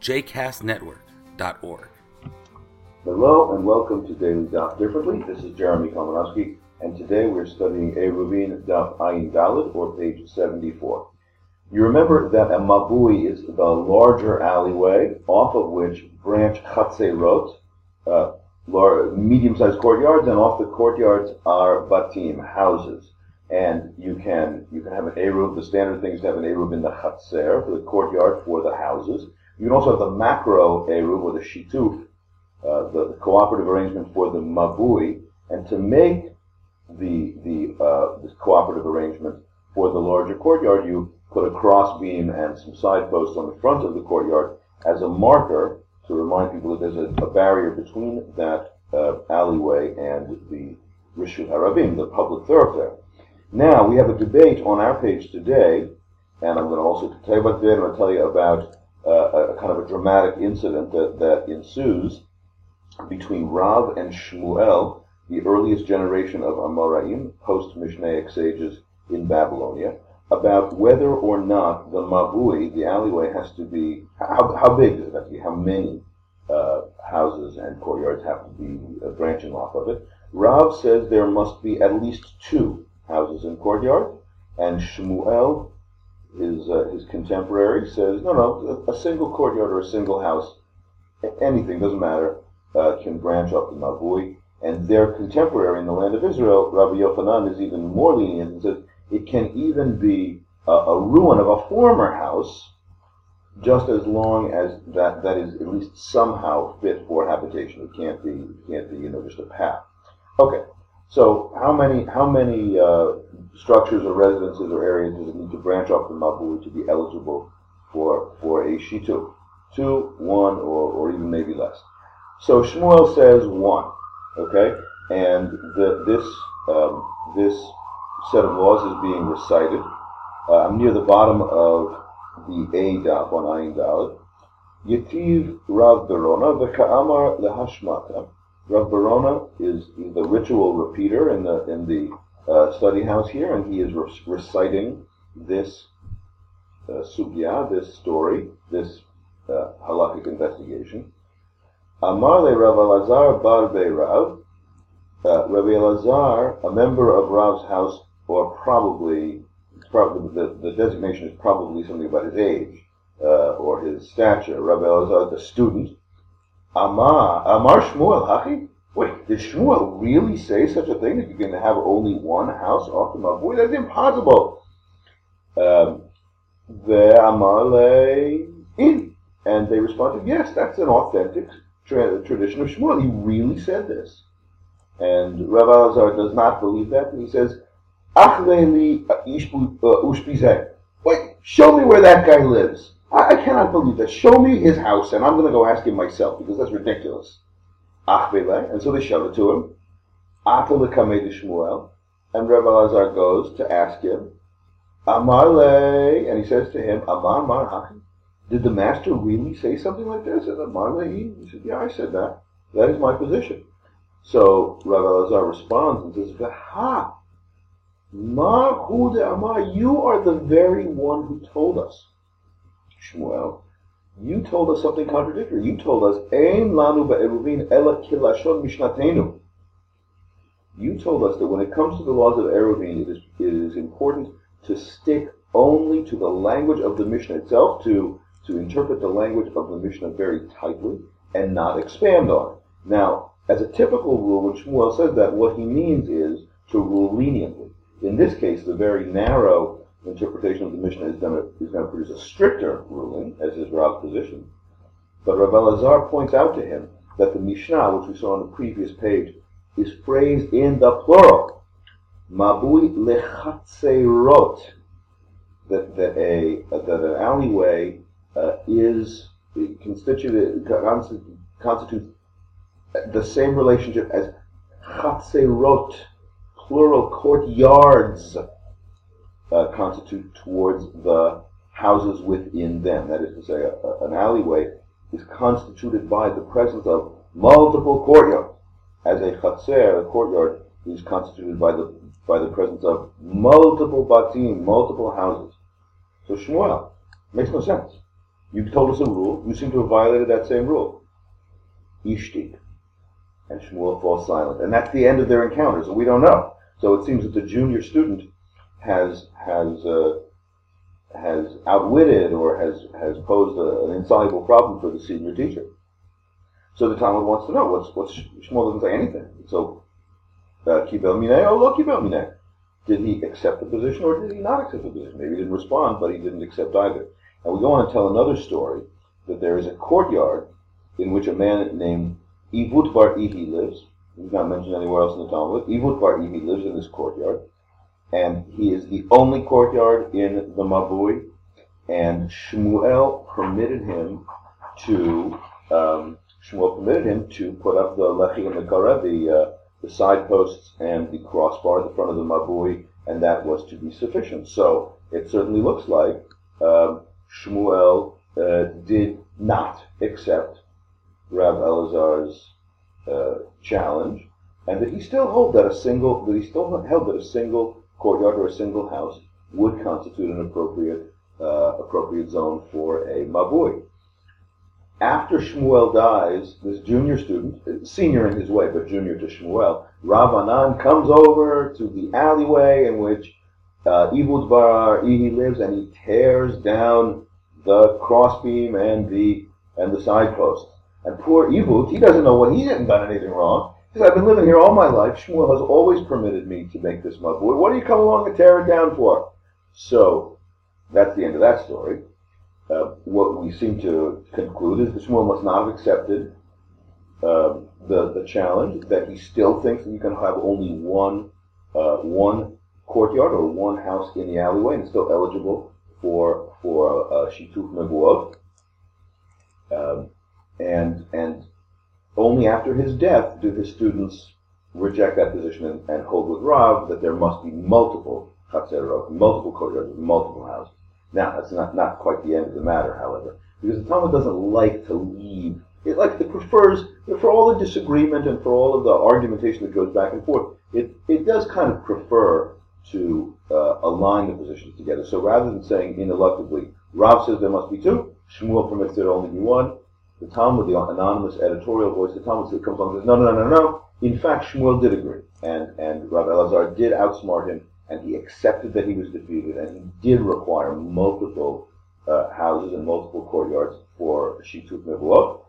jcastnetwork.org. Hello and welcome to Daily Daf Differently. This is Jeremy Kalmanowski, and today we're studying Eruvin Daf Ayin Dalid, or page 74. You remember that a mabui is the larger alleyway off of which branch chatzerot, uh, medium-sized courtyards, and off the courtyards are batim, houses. And you can you can have an eruv. The standard thing is to have an eruv in the chatzer, for the courtyard for the houses. You can also have the macro eruv or the shituf, uh, the, the, cooperative arrangement for the mabui, and to make the the uh, this cooperative arrangement for the larger courtyard, you put a cross beam and some side posts on the front of the courtyard as a marker to remind people that there's a, a barrier between that uh, alleyway and the Rishut Harabim, the public thoroughfare. Now we have a debate on our page today, and I'm going to also tell you about today. I'm going to tell you about uh, a kind of a dramatic incident that, that ensues between Rav and Shmuel, the earliest generation of Amoraim, post-Mishnaic sages in Babylonia, about whether or not the Mabui, the alleyway, has to be, how, how big does it have to be, how many uh, houses and courtyards have to be uh, branching off of it. Rav says there must be at least two houses and courtyard, and Shmuel his uh, his contemporary says, no, no, a, single courtyard or a single house, anything doesn't matter, uh, can branch off the Mavui. And their contemporary in the land of Israel, Rabbi Yochanan, is even more lenient and says it can even be a, a ruin of a former house, just as long as that that is at least somehow fit for habitation. It can't be it can't be you know just a path. Okay, so how many how many uh, structures or residences or areas does it need to branch off the Mabui to be eligible for for a shituf? Two, one, or, or even maybe less. So Shmuel says one, okay, and the, this um, this set of laws is being recited. Uh, I'm near the bottom of the A daf on Ayin Dalad. Yetiv Rav Berona v'ka'amar lehashmata. Rav Barona is the ritual repeater in the in the uh, study house here, and he is re- reciting this uh, sugya, this story, this uh, halakhic investigation. Amar le Rav Elazar bar Rav. Uh, Rav Elazar, a member of Rav's house, or probably, probably the, the designation is probably something about his age uh, or his stature. Rav Elazar, the student, Amar, Amar Shmuel, Hachi? Wait, did Shmuel really say such a thing that you're going to have only one house off the Mabui? That's impossible. Um, the Amar in. And they responded, yes, that's an authentic tra- tradition of Shmuel. He really said this. And Rav Elazar does not believe that. And he says, Wait, show me where that guy lives. I, I cannot believe that. Show me his house, and I'm going to go ask him myself because that's ridiculous. Ah, and so they showed it to him. Shmuel. And Rabbi Lazar goes to ask him, Amarle, and he says to him, Amar Mar Did the master really say something like this? And Amarle, he said, Yeah, I said that. That is my position. So Rabbi Lazar responds and says, Ha! Mar Amar, you are the very one who told us. Shmuel, you told us something contradictory. You told us, Ein lanu ba'eruvin ela kilashon mishnatenu. You told us that when it comes to the laws of Eruvin, it is, it is important to stick only to the language of the Mishnah itself, to, to interpret the language of the Mishnah very tightly, and not expand on it. Now, as a typical rule, when Shmuel says that, what he means is to rule leniently. In this case, the very narrow interpretation of the Mishnah is going to, is going to produce a stricter ruling, as is Rav's position. But Rav Elazar points out to him that the Mishnah, which we saw on the previous page, is phrased in the plural. Mabui lechatzeirot. That, that, a, that an alleyway uh, is constitute, constitutes the same relationship as chatzerot, plural courtyards, uh, constitute towards the houses within them. That is to say, a, a, an alleyway is constituted by the presence of multiple courtyards. As a chatzer, a courtyard, is constituted by the by the presence of multiple batim, multiple houses. So Shmuel makes no sense. You've told us a rule. You seem to have violated that same rule. Ishtik. And Shmuel falls silent. And that's the end of their encounters, and we don't know. So it seems that the junior student has has uh, has outwitted or has has posed a, an insoluble problem for the senior teacher. So the Talmud wants to know what's what's Shmuel doesn't say anything. So uh, kibel mineh or lo kibel mineh. Did he accept the position or did he not accept the position? Maybe he didn't respond, but he didn't accept either. And we go on and tell another story that there is a courtyard in which a man named Ivut Bar Ihi lives. He's not mentioned anywhere else in the Talmud. Ivut Bar Ihi lives in this courtyard, and he is the only courtyard in the Mabui. And Shmuel permitted him to um, Shmuel permitted him to put up the lechi and the kara, the uh, the side posts and the crossbar at the front of the mabui, and that was to be sufficient. So it certainly looks like um, Shmuel uh, did not accept Rav Elazar's uh, challenge, and that he still held that a single that he still held that a single courtyard or a single house would constitute an appropriate uh, appropriate zone for a mabui. After Shmuel dies, this junior student, senior in his way, but junior to Shmuel, Rav Anan comes over to the alleyway in which uh, Ivut Bar Ihi lives, and he tears down the crossbeam and the and the side posts. And poor Ivut, he doesn't know what he hasn't done anything wrong. Says, I've been living here all my life. Shmuel has always permitted me to make this mud. What do you come along and tear it down for? So that's the end of that story. Uh, what we seem to conclude is that Shmuel must not have accepted uh, the the challenge. That he still thinks that you can have only one uh, one courtyard or one house in the alleyway and still eligible for for uh, shituf mevuot. Um, and and only after his death do his students reject that position and, and hold with Rav that there must be multiple chatzerot, multiple courtyards, multiple houses. Now, that's not, not quite the end of the matter, however, because the Talmud doesn't like to leave. It like it prefers, for all the disagreement and for all of the argumentation that goes back and forth, it, it does kind of prefer to uh, align the positions together. So rather than saying ineluctably, Rav says there must be two, Shmuel permits there only be one, the Talmud, the anonymous editorial voice, the Talmud comes along and says, no, no, no, no, no. In fact, Shmuel did agree, and and Rav Elazar did outsmart him and he accepted that he was defeated, and he did require multiple uh, houses and multiple courtyards for Shituf Mevuot.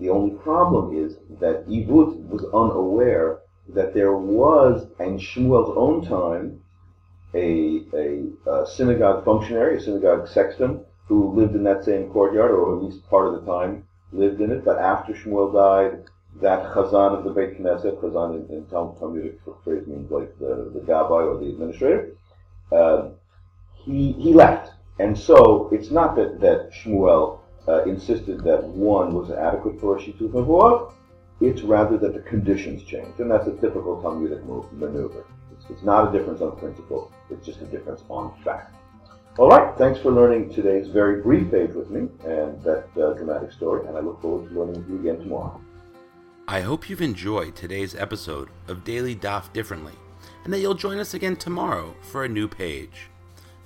The only problem is that Ivut was unaware that there was, in Shmuel's own time, a, a, a, synagogue functionary, a synagogue sexton, who lived in that same courtyard, or at least part of the time lived in it. But after Shmuel died, that Chazan of the Beit Knesset, Chazan in, in Talmudic phrase means like the, the Gabbai or the administrator, uh, he, he left. And so it's not that, that Shmuel uh, insisted that one was adequate for a Shituf Mevuot, it's rather that the conditions changed. And that's a typical Talmudic move, maneuver. It's, it's not a difference on principle, it's just a difference on fact. All right, thanks for learning today's very brief page with me and that uh, dramatic story, and I look forward to learning with you again tomorrow. I hope you've enjoyed today's episode of Daily Daf Differently, and that you'll join us again tomorrow for a new page.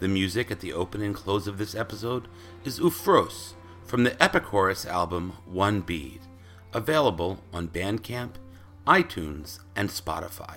The music at the open and close of this episode is Ufros from the Epichorus album One Bead, available on Bandcamp, iTunes, and Spotify.